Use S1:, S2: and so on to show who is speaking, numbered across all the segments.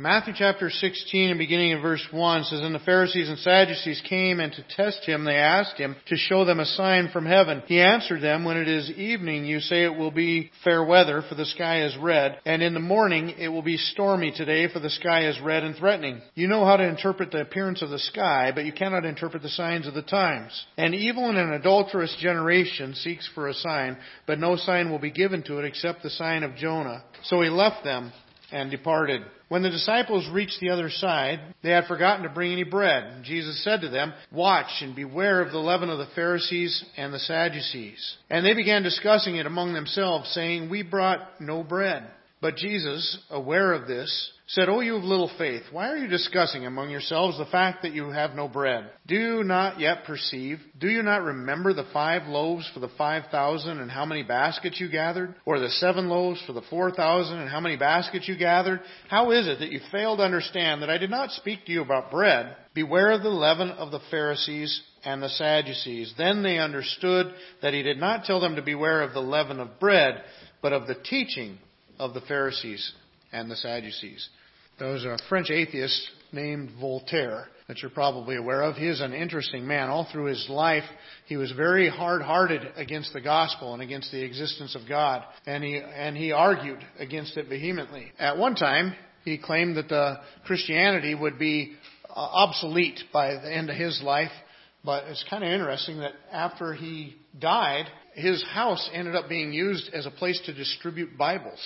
S1: Matthew chapter 16 and beginning in verse 1 says, And the Pharisees and Sadducees came and to test him they asked him to show them a sign from heaven. He answered them, When it is evening you say it will be fair weather for the sky is red, and in the morning it will be stormy today for the sky is red and threatening. You know how to interpret the appearance of the sky, but you cannot interpret the signs of the times. And evil and an adulterous generation seeks for a sign, but no sign will be given to it except the sign of Jonah. So he left them and departed. When the disciples reached the other side, they had forgotten to bring any bread. Jesus said to them, Watch and beware of the leaven of the Pharisees and the Sadducees. And they began discussing it among themselves, saying, We brought no bread. But Jesus, aware of this, said, O you of little faith, why are you discussing among yourselves the fact that you have no bread? Do you not yet perceive? Do you not remember the five loaves for the five thousand and how many baskets you gathered? Or the seven loaves for the four thousand and how many baskets you gathered? How is it that you fail to understand that I did not speak to you about bread? Beware of the leaven of the Pharisees and the Sadducees. Then they understood that he did not tell them to beware of the leaven of bread, but of the teaching of the Pharisees and the Sadducees. There was a French atheist named Voltaire that you're probably aware of. He is an interesting man. All through his life, he was very hard-hearted against the gospel and against the existence of God, and he and he argued against it vehemently. At one time, he claimed that the Christianity would be uh, obsolete by the end of his life. But it's kind of interesting that after he died, his house ended up being used as a place to distribute Bibles.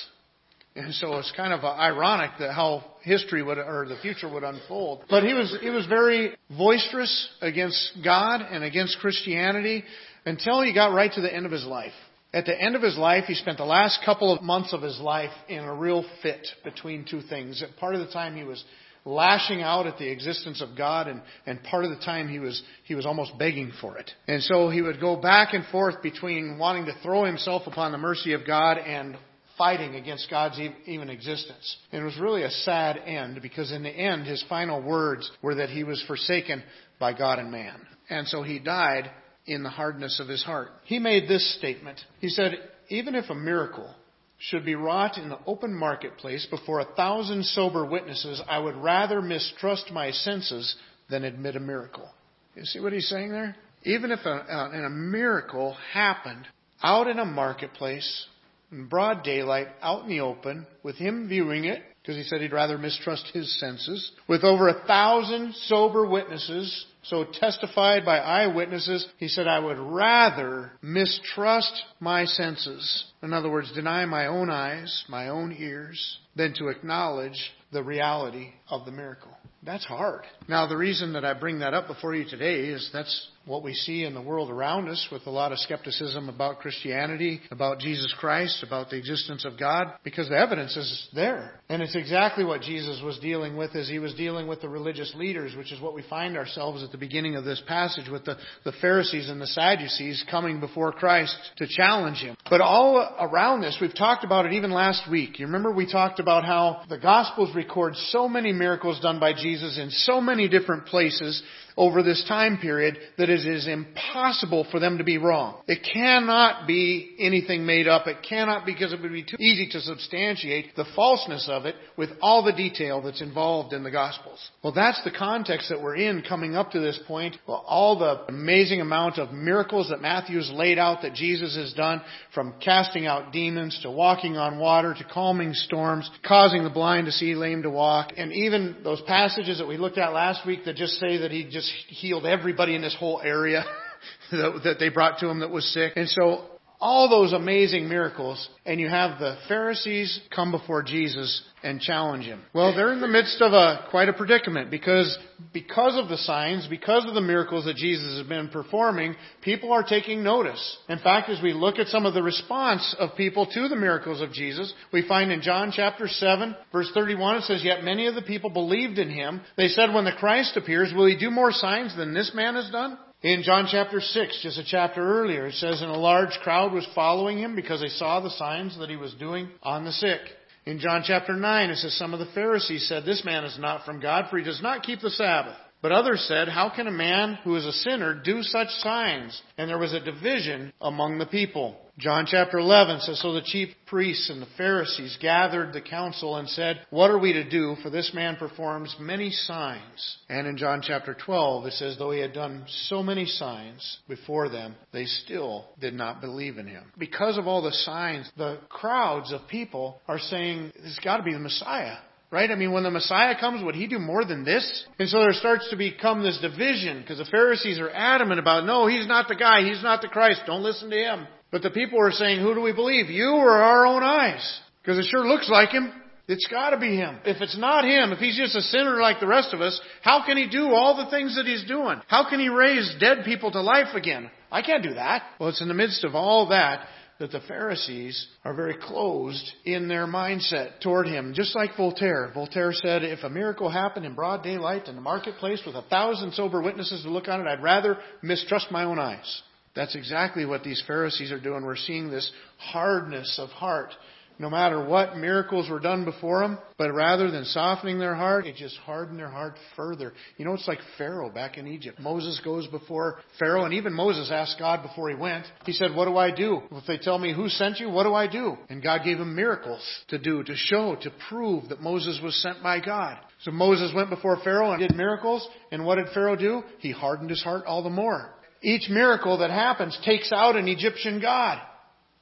S1: And so it's kind of ironic that how history would, or the future would unfold. But he was, he was very boisterous against God and against Christianity until he got right to the end of his life. At the end of his life, he spent the last couple of months of his life in a real fit between two things. Part of the time he was lashing out at the existence of God and, and part of the time he was, he was almost begging for it. And so he would go back and forth between wanting to throw himself upon the mercy of God and fighting against God's even existence. And it was really a sad end because in the end, his final words were that he was forsaken by God and man. And so he died in the hardness of his heart. He made this statement. He said, even if a miracle should be wrought in the open marketplace before a thousand sober witnesses, I would rather mistrust my senses than admit a miracle. You see what he's saying there? Even if a, uh, a, a miracle happened out in a marketplace in broad daylight, out in the open, with him viewing it, because he said he'd rather mistrust his senses, with over a thousand sober witnesses, so testified by eyewitnesses, he said, I would rather mistrust my senses. In other words, deny my own eyes, my own ears, than to acknowledge the reality of the miracle. That's hard. Now, the reason that I bring that up before you today is that's what we see in the world around us with a lot of skepticism about Christianity, about Jesus Christ, about the existence of God, because the evidence is there. And it's exactly what Jesus was dealing with as he was dealing with the religious leaders, which is what we find ourselves at the beginning of this passage with the, the Pharisees and the Sadducees coming before Christ to challenge him. But all around this, we've talked about it even last week. You remember we talked about how the Gospels record so many miracles done by Jesus in so many different places over this time period that it is impossible for them to be wrong. It cannot be anything made up. It cannot because it would be too easy to substantiate the falseness of it with all the detail that's involved in the Gospels. Well, that's the context that we're in coming up to this point. Well, all the amazing amount of miracles that Matthew's laid out that Jesus has done from casting out demons to walking on water to calming storms, causing the blind to see, lame to walk, and even those passages that we looked at last week that just say that he just healed everybody in this whole area that, they brought to him that was sick. And so all those amazing miracles, and you have the Pharisees come before Jesus and challenge him. Well, they're in the midst of a quite a predicament because because of the signs, because of the miracles that Jesus has been performing, people are taking notice. In fact, as we look at some of the response of people to the miracles of Jesus, we find in John chapter 7, verse 31, it says, Yet many of the people believed in him. They said, When the Christ appears, will he do more signs than this man has done? In John chapter 6, just a chapter earlier, it says, And a large crowd was following him because they saw the signs that he was doing on the sick. In John chapter 9, it says, Some of the Pharisees said, This man is not from God, for he does not keep the Sabbath. But others said, How can a man who is a sinner do such signs? And there was a division among the people. John chapter 11 says, So the chief priests and the Pharisees gathered the council and said, What are we to do? For this man performs many signs. And in John chapter 12, it says, Though he had done so many signs before them, they still did not believe in him. Because of all the signs, the crowds of people are saying, This has got to be the Messiah. Right? I mean, when the Messiah comes, would he do more than this? And so there starts to become this division because the Pharisees are adamant about, no, he's not the guy, he's not the Christ, don't listen to him. But the people are saying, who do we believe? You or our own eyes? Because it sure looks like him. It's gotta be him. If it's not him, if he's just a sinner like the rest of us, how can he do all the things that he's doing? How can he raise dead people to life again? I can't do that. Well, it's in the midst of all that that the Pharisees are very closed in their mindset toward him, just like Voltaire. Voltaire said, if a miracle happened in broad daylight in the marketplace with a thousand sober witnesses to look on it, I'd rather mistrust my own eyes. That's exactly what these Pharisees are doing. We're seeing this hardness of heart no matter what miracles were done before them, but rather than softening their heart, it just hardened their heart further. You know, it's like Pharaoh back in Egypt. Moses goes before Pharaoh, and even Moses asked God before he went. He said, What do I do? If they tell me who sent you, what do I do? And God gave him miracles to do, to show, to prove that Moses was sent by God. So Moses went before Pharaoh and did miracles, and what did Pharaoh do? He hardened his heart all the more. Each miracle that happens takes out an Egyptian god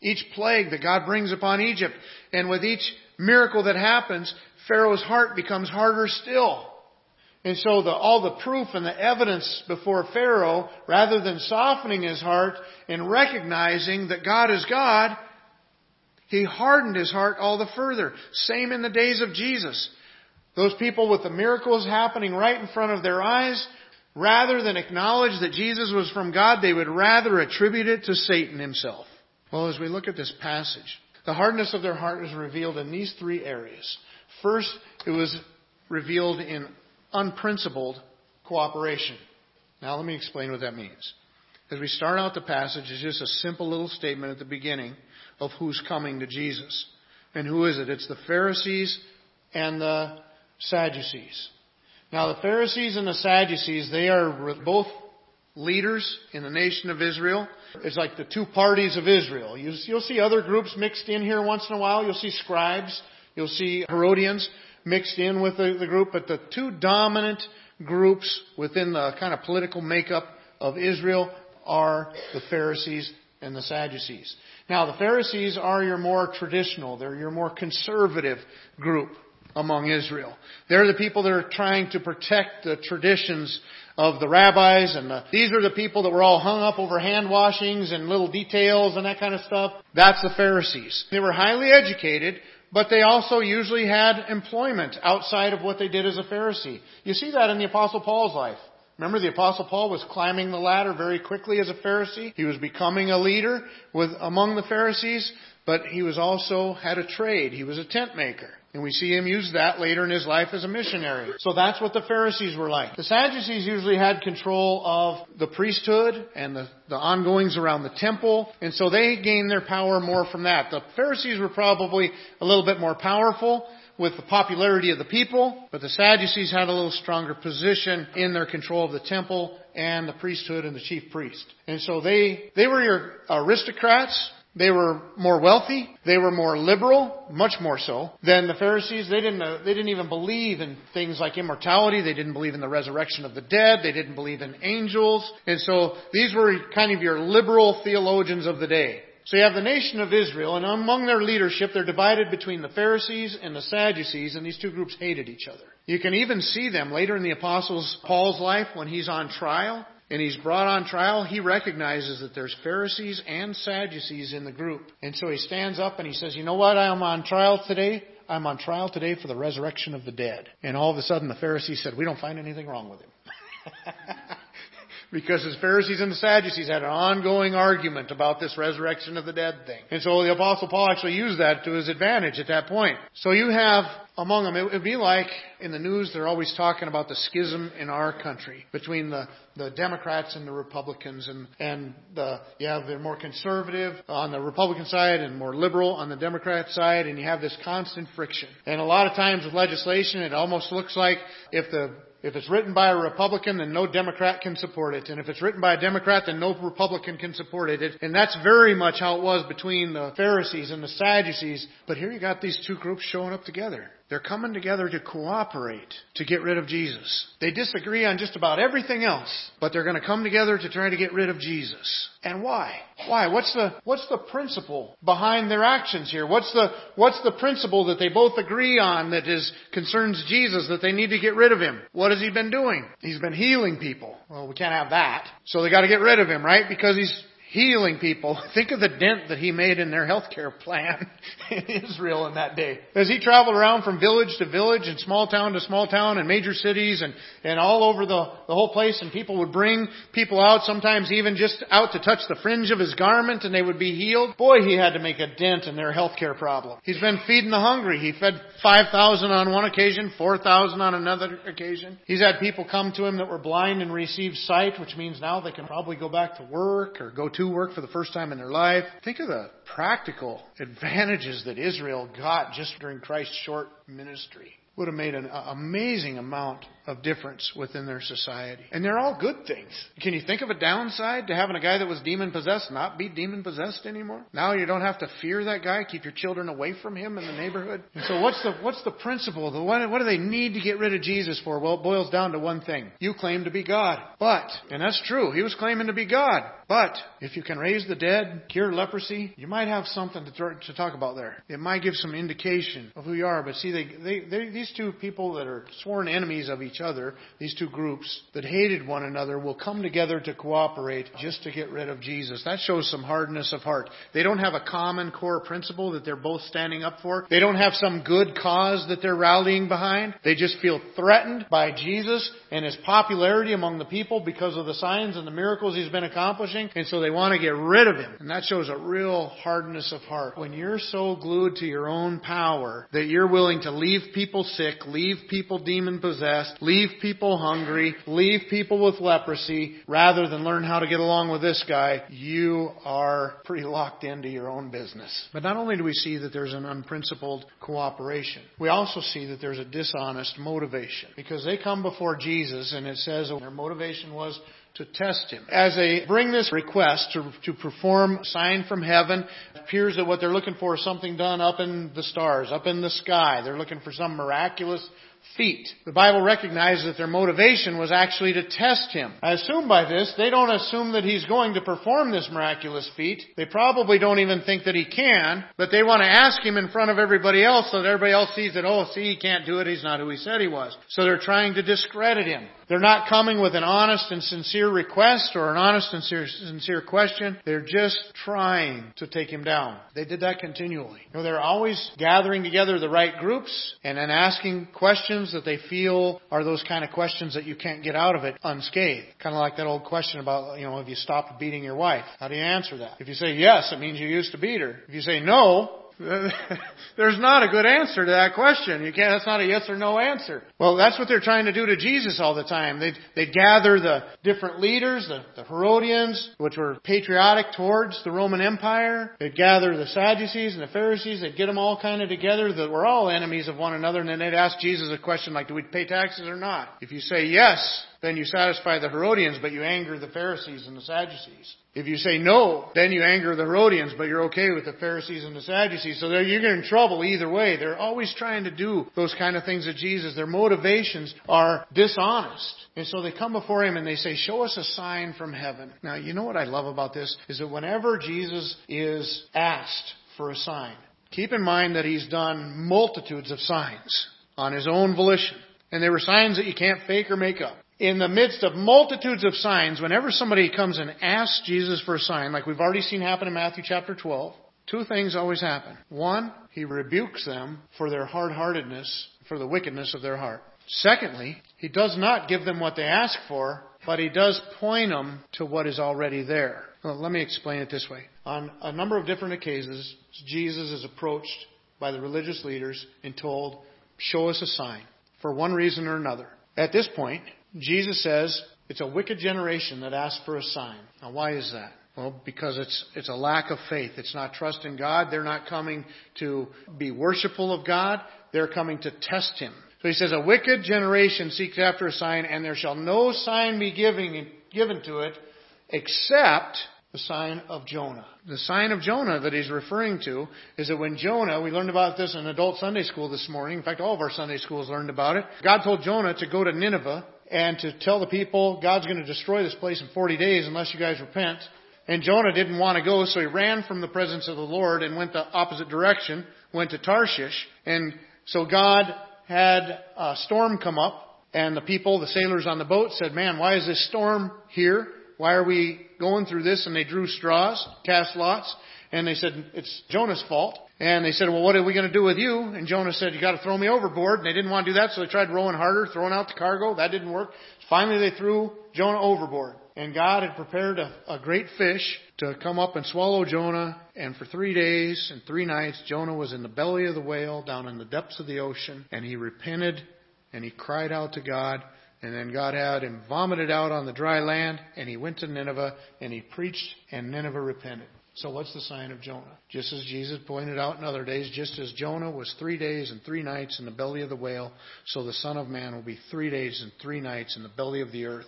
S1: each plague that God brings upon Egypt. And with each miracle that happens, Pharaoh's heart becomes harder still. And so the, all the proof and the evidence before Pharaoh, rather than softening his heart and recognizing that God is God, he hardened his heart all the further. Same in the days of Jesus. Those people with the miracles happening right in front of their eyes, rather than acknowledge that Jesus was from God, they would rather attribute it to Satan himself. Well, as we look at this passage, the hardness of their heart is revealed in these three areas. First, it was revealed in unprincipled cooperation. Now, let me explain what that means. As we start out the passage, it's just a simple little statement at the beginning of who's coming to Jesus. And who is it? It's the Pharisees and the Sadducees. Now, the Pharisees and the Sadducees, they are both leaders in the nation of Israel. It's like the two parties of Israel. You'll see other groups mixed in here once in a while. You'll see scribes. You'll see Herodians mixed in with the, group. But the two dominant groups within the kind of political makeup of Israel are the Pharisees and the Sadducees. Now, the Pharisees are your more traditional, they're your more conservative group among Israel. They're the people that are trying to protect the traditions of the rabbis and the, these are the people that were all hung up over hand washings and little details and that kind of stuff. That's the Pharisees. They were highly educated, but they also usually had employment outside of what they did as a Pharisee. You see that in the Apostle Paul's life. Remember the Apostle Paul was climbing the ladder very quickly as a Pharisee. He was becoming a leader with, among the Pharisees, but he was also had a trade. He was a tent maker. And we see him use that later in his life as a missionary. So that's what the Pharisees were like. The Sadducees usually had control of the priesthood and the, the ongoings around the temple. And so they gained their power more from that. The Pharisees were probably a little bit more powerful with the popularity of the people, but the Sadducees had a little stronger position in their control of the temple and the priesthood and the chief priest. And so they, they were your aristocrats, they were more wealthy. They were more liberal, much more so than the Pharisees. They didn't, uh, they didn't even believe in things like immortality. They didn't believe in the resurrection of the dead. They didn't believe in angels. And so these were kind of your liberal theologians of the day. So you have the nation of Israel, and among their leadership, they're divided between the Pharisees and the Sadducees, and these two groups hated each other. You can even see them later in the Apostles Paul's life when he's on trial and he's brought on trial, he recognizes that there's Pharisees and Sadducees in the group. And so he stands up and he says, You know what? I'm on trial today. I'm on trial today for the resurrection of the dead. And all of a sudden the Pharisees said, We don't find anything wrong with him. because the Pharisees and the Sadducees had an ongoing argument about this resurrection of the dead thing. And so the Apostle Paul actually used that to his advantage at that point. So you have among them, it would be like in the news they're always talking about the schism in our country between the, the Democrats and the Republicans and, and the, you have the more conservative on the Republican side and more liberal on the Democrat side and you have this constant friction. And a lot of times with legislation it almost looks like if the If it's written by a Republican, then no Democrat can support it. And if it's written by a Democrat, then no Republican can support it. And that's very much how it was between the Pharisees and the Sadducees. But here you got these two groups showing up together. They're coming together to cooperate to get rid of Jesus. They disagree on just about everything else, but they're going to come together to try to get rid of Jesus. And why? Why? What's the what's the principle behind their actions here? What's the what's the principle that they both agree on that is concerns Jesus that they need to get rid of him? What has he been doing? He's been healing people. Well, we can't have that. So they got to get rid of him, right? Because he's healing people. Think of the dent that he made in their health care plan in Israel in that day. As he traveled around from village to village and small town to small town and major cities and, and all over the, the whole place and people would bring people out, sometimes even just out to touch the fringe of his garment and they would be healed. Boy, he had to make a dent in their health care problem. He's been feeding the hungry. He fed 5,000 on one occasion, 4,000 on another occasion. He's had people come to him that were blind and received sight, which means now they can probably go back to work or go to to work for the first time in their life. Think of the practical advantages that Israel got just during Christ's short ministry would have made an amazing amount of difference within their society. And they're all good things. Can you think of a downside to having a guy that was demon possessed not be demon possessed anymore? Now you don't have to fear that guy, keep your children away from him in the neighborhood. And so what's the what's the principle? The what, what do they need to get rid of Jesus for? Well, it boils down to one thing. You claim to be God. But, and that's true, he was claiming to be God. But if you can raise the dead, cure leprosy, you might have something to, to talk about there. It might give some indication of who you are. But see, they, they, these two people that are sworn enemies of each other, these two groups that hated one another, will come together to cooperate just to get rid of Jesus. That shows some hardness of heart. They don't have a common core principle that they're both standing up for. They don't have some good cause that they're rallying behind. They just feel threatened by Jesus and his popularity among the people because of the signs and the miracles he's been accomplishing, and so they want to get rid of him. And that shows a real hardness of heart. When you're so glued to your own power that you're willing to leave people sick, leave people demon possessed, leave people hungry, leave people with leprosy, rather than learn how to get along with this guy, you are pretty locked into your own business. But not only do we see that there's an unprincipled cooperation, we also see that there's a dishonest motivation. Because they come before Jesus and it says their motivation was to test him. As they bring this request to, to perform a sign from heaven, appears that what they're looking for is something done up in the stars, up in the sky. They're looking for some miraculous feat. The Bible recognizes that their motivation was actually to test him. I assume by this, they don't assume that he's going to perform this miraculous feat. They probably don't even think that he can, but they want to ask him in front of everybody else so that everybody else sees that, oh, see, he can't do it. He's not who he said he was. So they're trying to discredit him. They're not coming with an honest and sincere request or an honest and sincere question. They're just trying to take him down. They did that continually. You know, they're always gathering together the right groups and then asking questions that they feel are those kind of questions that you can't get out of it unscathed. Kind of like that old question about, you know, have you stopped beating your wife? How do you answer that? If you say yes, it means you used to beat her. If you say no, There's not a good answer to that question. You can't, that's not a yes or no answer. Well, that's what they're trying to do to Jesus all the time. They'd, they'd gather the different leaders, the, the Herodians, which were patriotic towards the Roman Empire. They'd gather the Sadducees and the Pharisees. They'd get them all kind of together that were all enemies of one another. And then they'd ask Jesus a question like, do we pay taxes or not? If you say yes, then you satisfy the Herodians, but you anger the Pharisees and the Sadducees. If you say no, then you anger the Herodians, but you're okay with the Pharisees and the Sadducees. So you're in trouble either way. They're always trying to do those kind of things to Jesus. Their motivations are dishonest. And so they come before him and they say, show us a sign from heaven. Now, you know what I love about this? Is that whenever Jesus is asked for a sign, keep in mind that he's done multitudes of signs on his own volition. And they were signs that you can't fake or make up in the midst of multitudes of signs, whenever somebody comes and asks Jesus for a sign, like we've already seen happen in Matthew chapter 12, two things always happen. One, he rebukes them for their hard-heartedness, for the wickedness of their heart. Secondly, he does not give them what they ask for, but he does point them to what is already there. Well, let me explain it this way. On a number of different occasions, Jesus is approached by the religious leaders and told, show us a sign, for one reason or another. At this point, Jesus says it's a wicked generation that asks for a sign. Now, why is that? Well, because it's, it's a lack of faith. It's not trust in God. They're not coming to be worshipful of God. They're coming to test Him. So he says, a wicked generation seeks after a sign, and there shall no sign be giving, given to it except the sign of Jonah. The sign of Jonah that he's referring to is that when Jonah, we learned about this in adult Sunday school this morning. In fact, all of our Sunday schools learned about it. God told Jonah to go to Nineveh and to tell the people God's going to destroy this place in 40 days unless you guys repent. And Jonah didn't want to go, so he ran from the presence of the Lord and went the opposite direction, went to Tarshish. And so God had a storm come up, and the people, the sailors on the boat said, man, why is this storm here? Why are we going through this? And they drew straws, cast lots, and they said, it's Jonah's fault. And they said, well, what are we going to do with you? And Jonah said, you got to throw me overboard. And they didn't want to do that, so they tried rowing harder, throwing out the cargo. That didn't work. Finally, they threw Jonah overboard. And God had prepared a, a great fish to come up and swallow Jonah. And for three days and three nights, Jonah was in the belly of the whale, down in the depths of the ocean. And he repented and he cried out to God. And then God had him vomited out on the dry land, and he went to Nineveh, and he preached, and Nineveh repented. So what's the sign of Jonah? Just as Jesus pointed out in other days, just as Jonah was three days and three nights in the belly of the whale, so the Son of Man will be three days and three nights in the belly of the earth,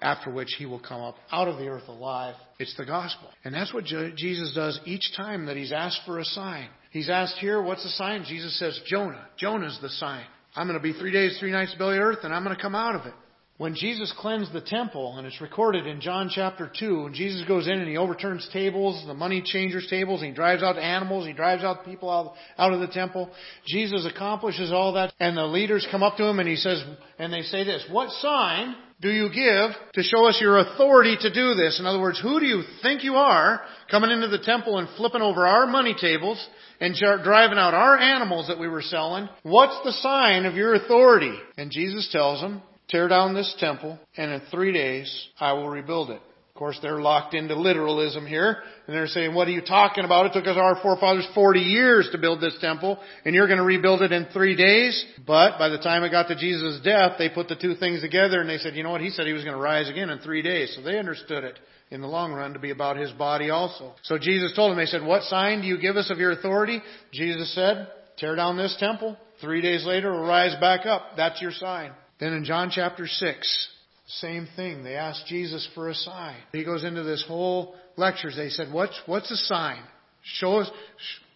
S1: after which he will come up out of the earth alive. It's the gospel. And that's what Jesus does each time that he's asked for a sign. He's asked here, what's the sign? Jesus says, Jonah. Jonah's the sign. I'm going to be three days, three nights in the belly of the earth, and I'm going to come out of it. When Jesus cleansed the temple, and it's recorded in John chapter 2, and Jesus goes in and he overturns tables, the money changers' tables, and he drives out animals, he drives out people out, out of the temple. Jesus accomplishes all that, and the leaders come up to him and he says, and they say this, what sign do you give to show us your authority to do this? In other words, who do you think you are coming into the temple and flipping over our money tables and driving out our animals that we were selling? What's the sign of your authority? And Jesus tells them, tear down this temple, and in three days I will rebuild it. Of course, they're locked into literalism here, and they're saying, what are you talking about? It took us our forefathers 40 years to build this temple, and you're going to rebuild it in three days? But by the time it got to Jesus' death, they put the two things together, and they said, you know what? He said he was going to rise again in three days. So they understood it in the long run to be about his body also. So Jesus told them, they said, what sign do you give us of your authority? Jesus said, tear down this temple. Three days later, we'll rise back up. That's your sign. Then in John chapter 6, same thing. They asked Jesus for a sign. He goes into this whole lecture. They said, what's, what's a sign? Show us,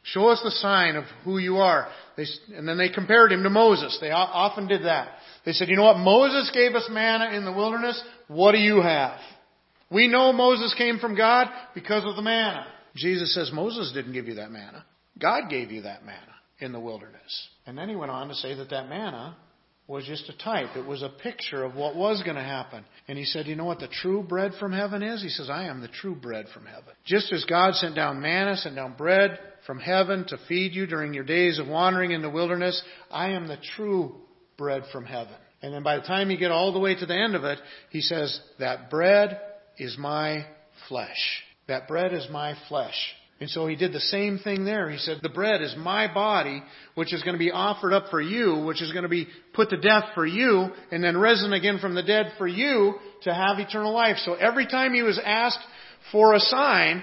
S1: show us the sign of who you are. They, and then they compared him to Moses. They often did that. They said, you know what? Moses gave us manna in the wilderness. What do you have? We know Moses came from God because of the manna. Jesus says Moses didn't give you that manna. God gave you that manna in the wilderness. And then he went on to say that that manna was just a type. It was a picture of what was going to happen. And he said, You know what the true bread from heaven is? He says, I am the true bread from heaven. Just as God sent down manna, sent down bread from heaven to feed you during your days of wandering in the wilderness, I am the true bread from heaven. And then by the time you get all the way to the end of it, he says, That bread is my flesh. That bread is my flesh. And so he did the same thing there. He said, the bread is my body, which is going to be offered up for you, which is going to be put to death for you, and then risen again from the dead for you to have eternal life. So every time he was asked for a sign,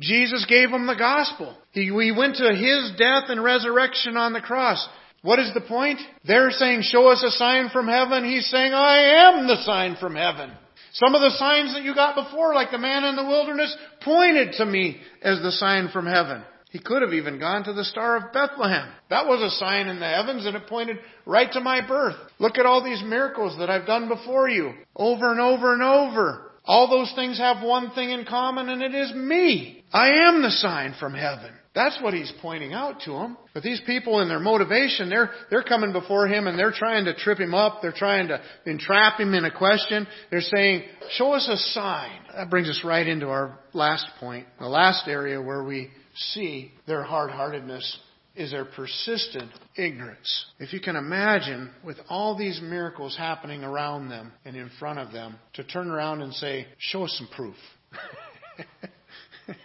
S1: Jesus gave him the gospel. He, he went to his death and resurrection on the cross. What is the point? They're saying, show us a sign from heaven. He's saying, I am the sign from heaven. Some of the signs that you got before, like the man in the wilderness, pointed to me as the sign from heaven. He could have even gone to the Star of Bethlehem. That was a sign in the heavens and it pointed right to my birth. Look at all these miracles that I've done before you. Over and over and over. All those things have one thing in common and it is me. I am the sign from heaven. That's what he's pointing out to them. But these people in their motivation, they're, they're coming before him and they're trying to trip him up. They're trying to entrap him in a question. They're saying, show us a sign. That brings us right into our last point. The last area where we see their hard-heartedness is their persistent ignorance. If you can imagine, with all these miracles happening around them and in front of them, to turn around and say, show us some proof.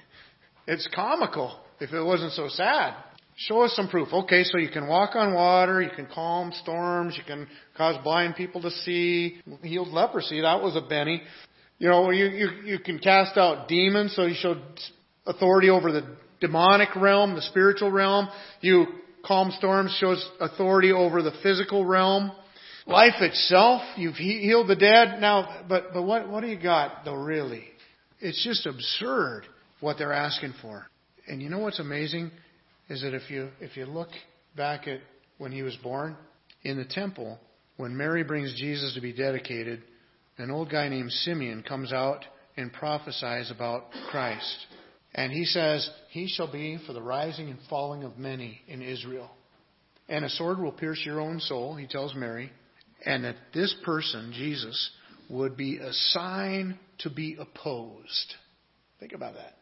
S1: it's comical if it wasn't so sad. Show us some proof. Okay, so you can walk on water, you can calm storms, you can cause blind people to see, healed leprosy. That was a Benny. You know, you, you, you can cast out demons, so you showed authority over the demonic realm, the spiritual realm. You calm storms, shows authority over the physical realm. Life itself, you've healed the dead. Now, but, but what, what do you got though really? It's just absurd what they're asking for. And you know what's amazing? Is that if you, if you look back at when he was born, in the temple, when Mary brings Jesus to be dedicated, an old guy named Simeon comes out and prophesies about Christ. And he says, He shall be for the rising and falling of many in Israel. And a sword will pierce your own soul, he tells Mary. And that this person, Jesus, would be a sign to be opposed. Think about that.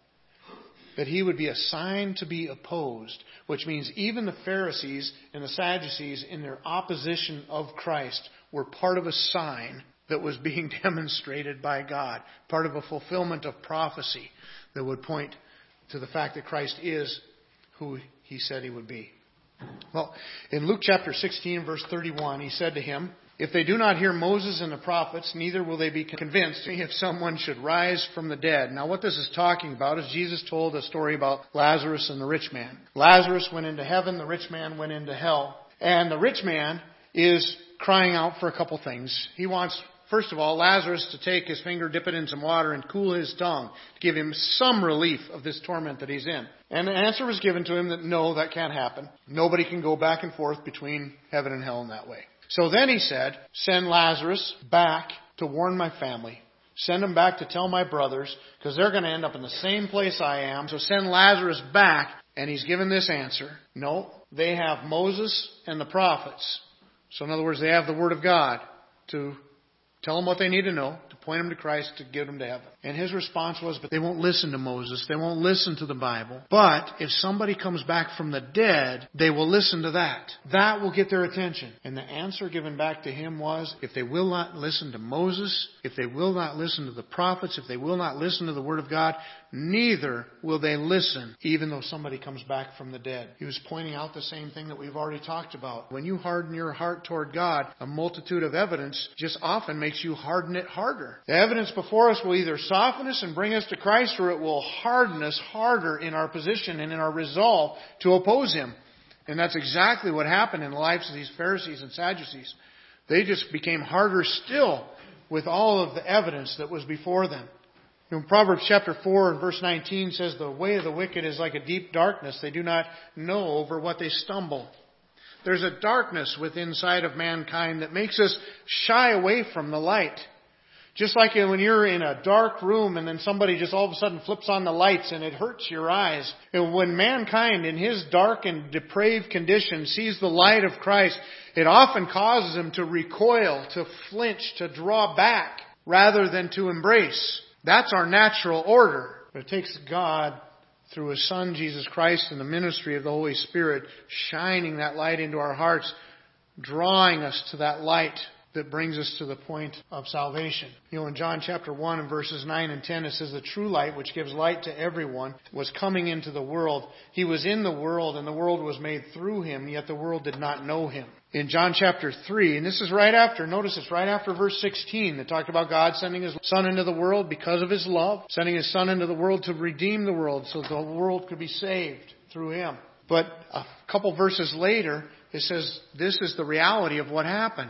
S1: That he would be a sign to be opposed, which means even the Pharisees and the Sadducees, in their opposition of Christ, were part of a sign that was being demonstrated by God, part of a fulfillment of prophecy that would point to the fact that Christ is who he said he would be. Well, in Luke chapter 16, verse 31, he said to him, If they do not hear Moses and the prophets, neither will they be convinced if someone should rise from the dead. Now, what this is talking about is Jesus told a story about Lazarus and the rich man. Lazarus went into heaven, the rich man went into hell. And the rich man is crying out for a couple things. He wants first of all, Lazarus to take his finger, dip it in some water, and cool his tongue to give him some relief of this torment that he's in. And the answer was given to him that no, that can't happen. Nobody can go back and forth between heaven and hell in that way. So then he said, send Lazarus back to warn my family. Send him back to tell my brothers, because they're going to end up in the same place I am. So send Lazarus back. And he's given this answer. No, they have Moses and the prophets. So in other words, they have the Word of God to Tell them what they need to know to point them to Christ to get them to heaven. And his response was, but they won't listen to Moses. They won't listen to the Bible. But if somebody comes back from the dead, they will listen to that. That will get their attention. And the answer given back to him was, if they will not listen to Moses, if they will not listen to the prophets, if they will not listen to the Word of God, neither will they listen, even though somebody comes back from the dead. He was pointing out the same thing that we've already talked about. When you harden your heart toward God, a multitude of evidence just often makes you harden it harder. The evidence before us will either soften us and bring us to Christ, or it will harden us harder in our position and in our resolve to oppose Him. And that's exactly what happened in the lives of these Pharisees and Sadducees. They just became harder still with all of the evidence that was before them. In Proverbs chapter 4 and verse 19 says, The way of the wicked is like a deep darkness. They do not know over what they stumble. There's a darkness within inside of mankind that makes us shy away from the light. Just like when you're in a dark room and then somebody just all of a sudden flips on the lights and it hurts your eyes. And when mankind in his dark and depraved condition sees the light of Christ, it often causes him to recoil, to flinch, to draw back rather than to embrace. That's our natural order. But it takes God through His Son, Jesus Christ, and the ministry of the Holy Spirit, shining that light into our hearts, drawing us to that light that brings us to the point of salvation. You know, in John chapter 1 and verses 9 and 10, it says, The true light, which gives light to everyone, was coming into the world. He was in the world, and the world was made through him, yet the world did not know him. In John chapter 3, and this is right after, notice it's right after verse 16 that talked about God sending His Son into the world because of His love, sending His Son into the world to redeem the world so the world could be saved through Him. But a couple verses later, it says, this is the reality of what happened.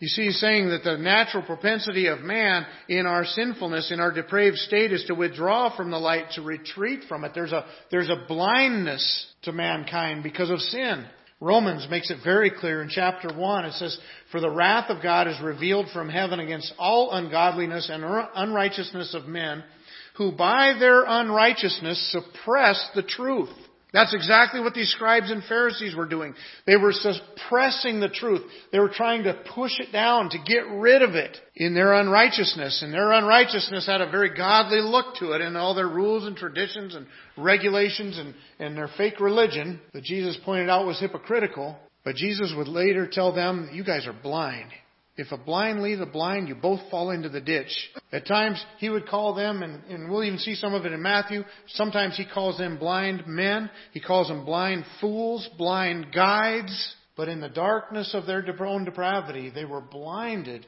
S1: You see, he's saying that the natural propensity of man in our sinfulness, in our depraved state, is to withdraw from the light, to retreat from it. There's a, there's a blindness to mankind because of sin. Romans makes it very clear in chapter 1. It says, For the wrath of God is revealed from heaven against all ungodliness and unrighteousness of men, who by their unrighteousness suppress the truth. That's exactly what these scribes and Pharisees were doing. They were suppressing the truth. They were trying to push it down, to get rid of it in their unrighteousness. And their unrighteousness had a very godly look to it in all their rules and traditions and regulations and, and their fake religion that Jesus pointed out was hypocritical. But Jesus would later tell them, you guys are blind. If a blind lead a blind, you both fall into the ditch. At times, he would call them, and, and we'll even see some of it in Matthew. Sometimes he calls them blind men. He calls them blind fools, blind guides. But in the darkness of their own depravity, they were blinded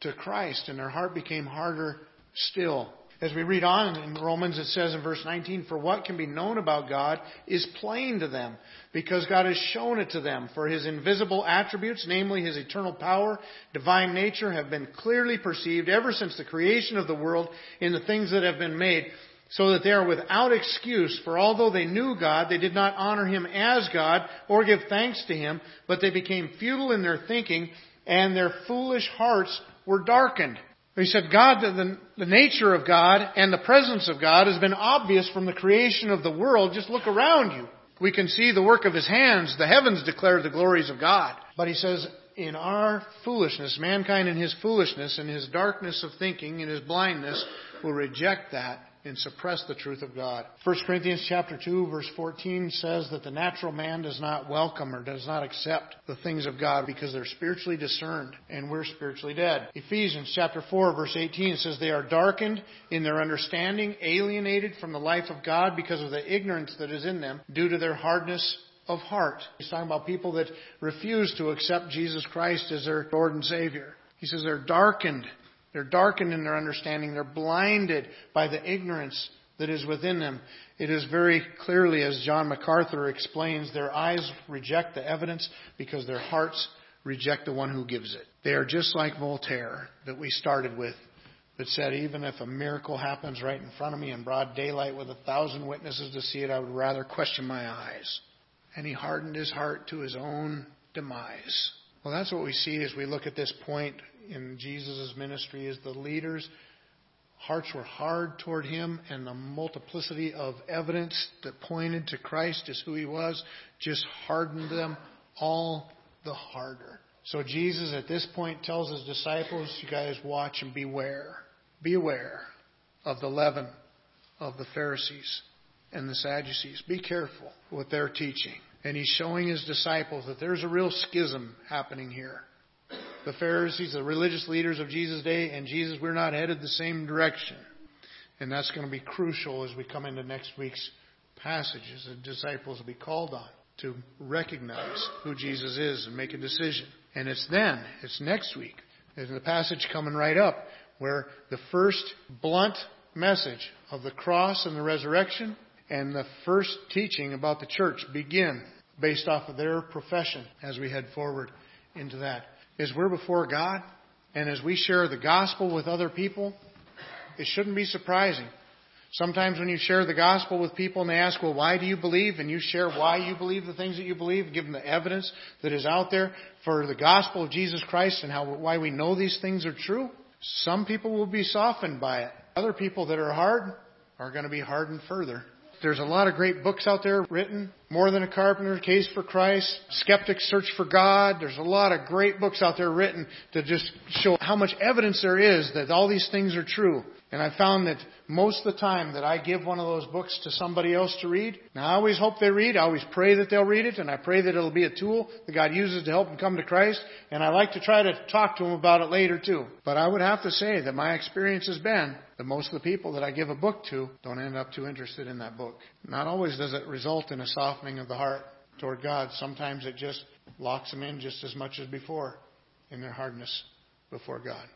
S1: to Christ, and their heart became harder still. As we read on in Romans, it says in verse 19, For what can be known about God is plain to them, because God has shown it to them. For his invisible attributes, namely his eternal power, divine nature, have been clearly perceived ever since the creation of the world in the things that have been made, so that they are without excuse. For although they knew God, they did not honor him as God or give thanks to him, but they became futile in their thinking, and their foolish hearts were darkened. He said, God, the, the nature of God and the presence of God has been obvious from the creation of the world. Just look around you. We can see the work of His hands. The heavens declare the glories of God. But He says, in our foolishness, mankind in his foolishness in his darkness of thinking in his blindness will reject that and suppress the truth of God. 1 Corinthians chapter 2 verse 14 says that the natural man does not welcome or does not accept the things of God because they're spiritually discerned and we're spiritually dead. Ephesians chapter 4 verse 18 says they are darkened in their understanding, alienated from the life of God because of the ignorance that is in them due to their hardness of heart. He's talking about people that refuse to accept Jesus Christ as their Lord and Savior. He says they're darkened they're darkened in their understanding. They're blinded by the ignorance that is within them. It is very clearly, as John MacArthur explains, their eyes reject the evidence because their hearts reject the one who gives it. They are just like Voltaire that we started with, that said, even if a miracle happens right in front of me in broad daylight with a thousand witnesses to see it, I would rather question my eyes. And he hardened his heart to his own demise. Well, that's what we see as we look at this point in Jesus' ministry is the leaders' hearts were hard toward him, and the multiplicity of evidence that pointed to Christ as who he was just hardened them all the harder. So Jesus at this point tells his disciples, you guys watch and beware. Beware of the leaven of the Pharisees and the Sadducees. Be careful with their teaching. And he's showing his disciples that there's a real schism happening here the Pharisees, the religious leaders of Jesus' day, and Jesus, we're not headed the same direction. And that's going to be crucial as we come into next week's passages. The disciples will be called on to recognize who Jesus is and make a decision. And it's then, it's next week, there's the passage coming right up, where the first blunt message of the cross and the resurrection and the first teaching about the church begin based off of their profession as we head forward into that is we're before God, and as we share the gospel with other people, it shouldn't be surprising. Sometimes when you share the gospel with people and they ask, well, why do you believe? And you share why you believe the things that you believe, give them the evidence that is out there for the gospel of Jesus Christ and how, why we know these things are true. Some people will be softened by it. Other people that are hard are going to be hardened further. There's a lot of great books out there written. More Than a Carpenter, Case for Christ, Skeptics Search for God. There's a lot of great books out there written to just show how much evidence there is that all these things are true. And I found that most of the time that I give one of those books to somebody else to read, now I always hope they read, I always pray that they'll read it, and I pray that it'll be a tool that God uses to help them come to Christ, and I like to try to talk to them about it later too. But I would have to say that my experience has been that most of the people that I give a book to don't end up too interested in that book. Not always does it result in a softening of the heart toward God. Sometimes it just locks them in just as much as before in their hardness before God.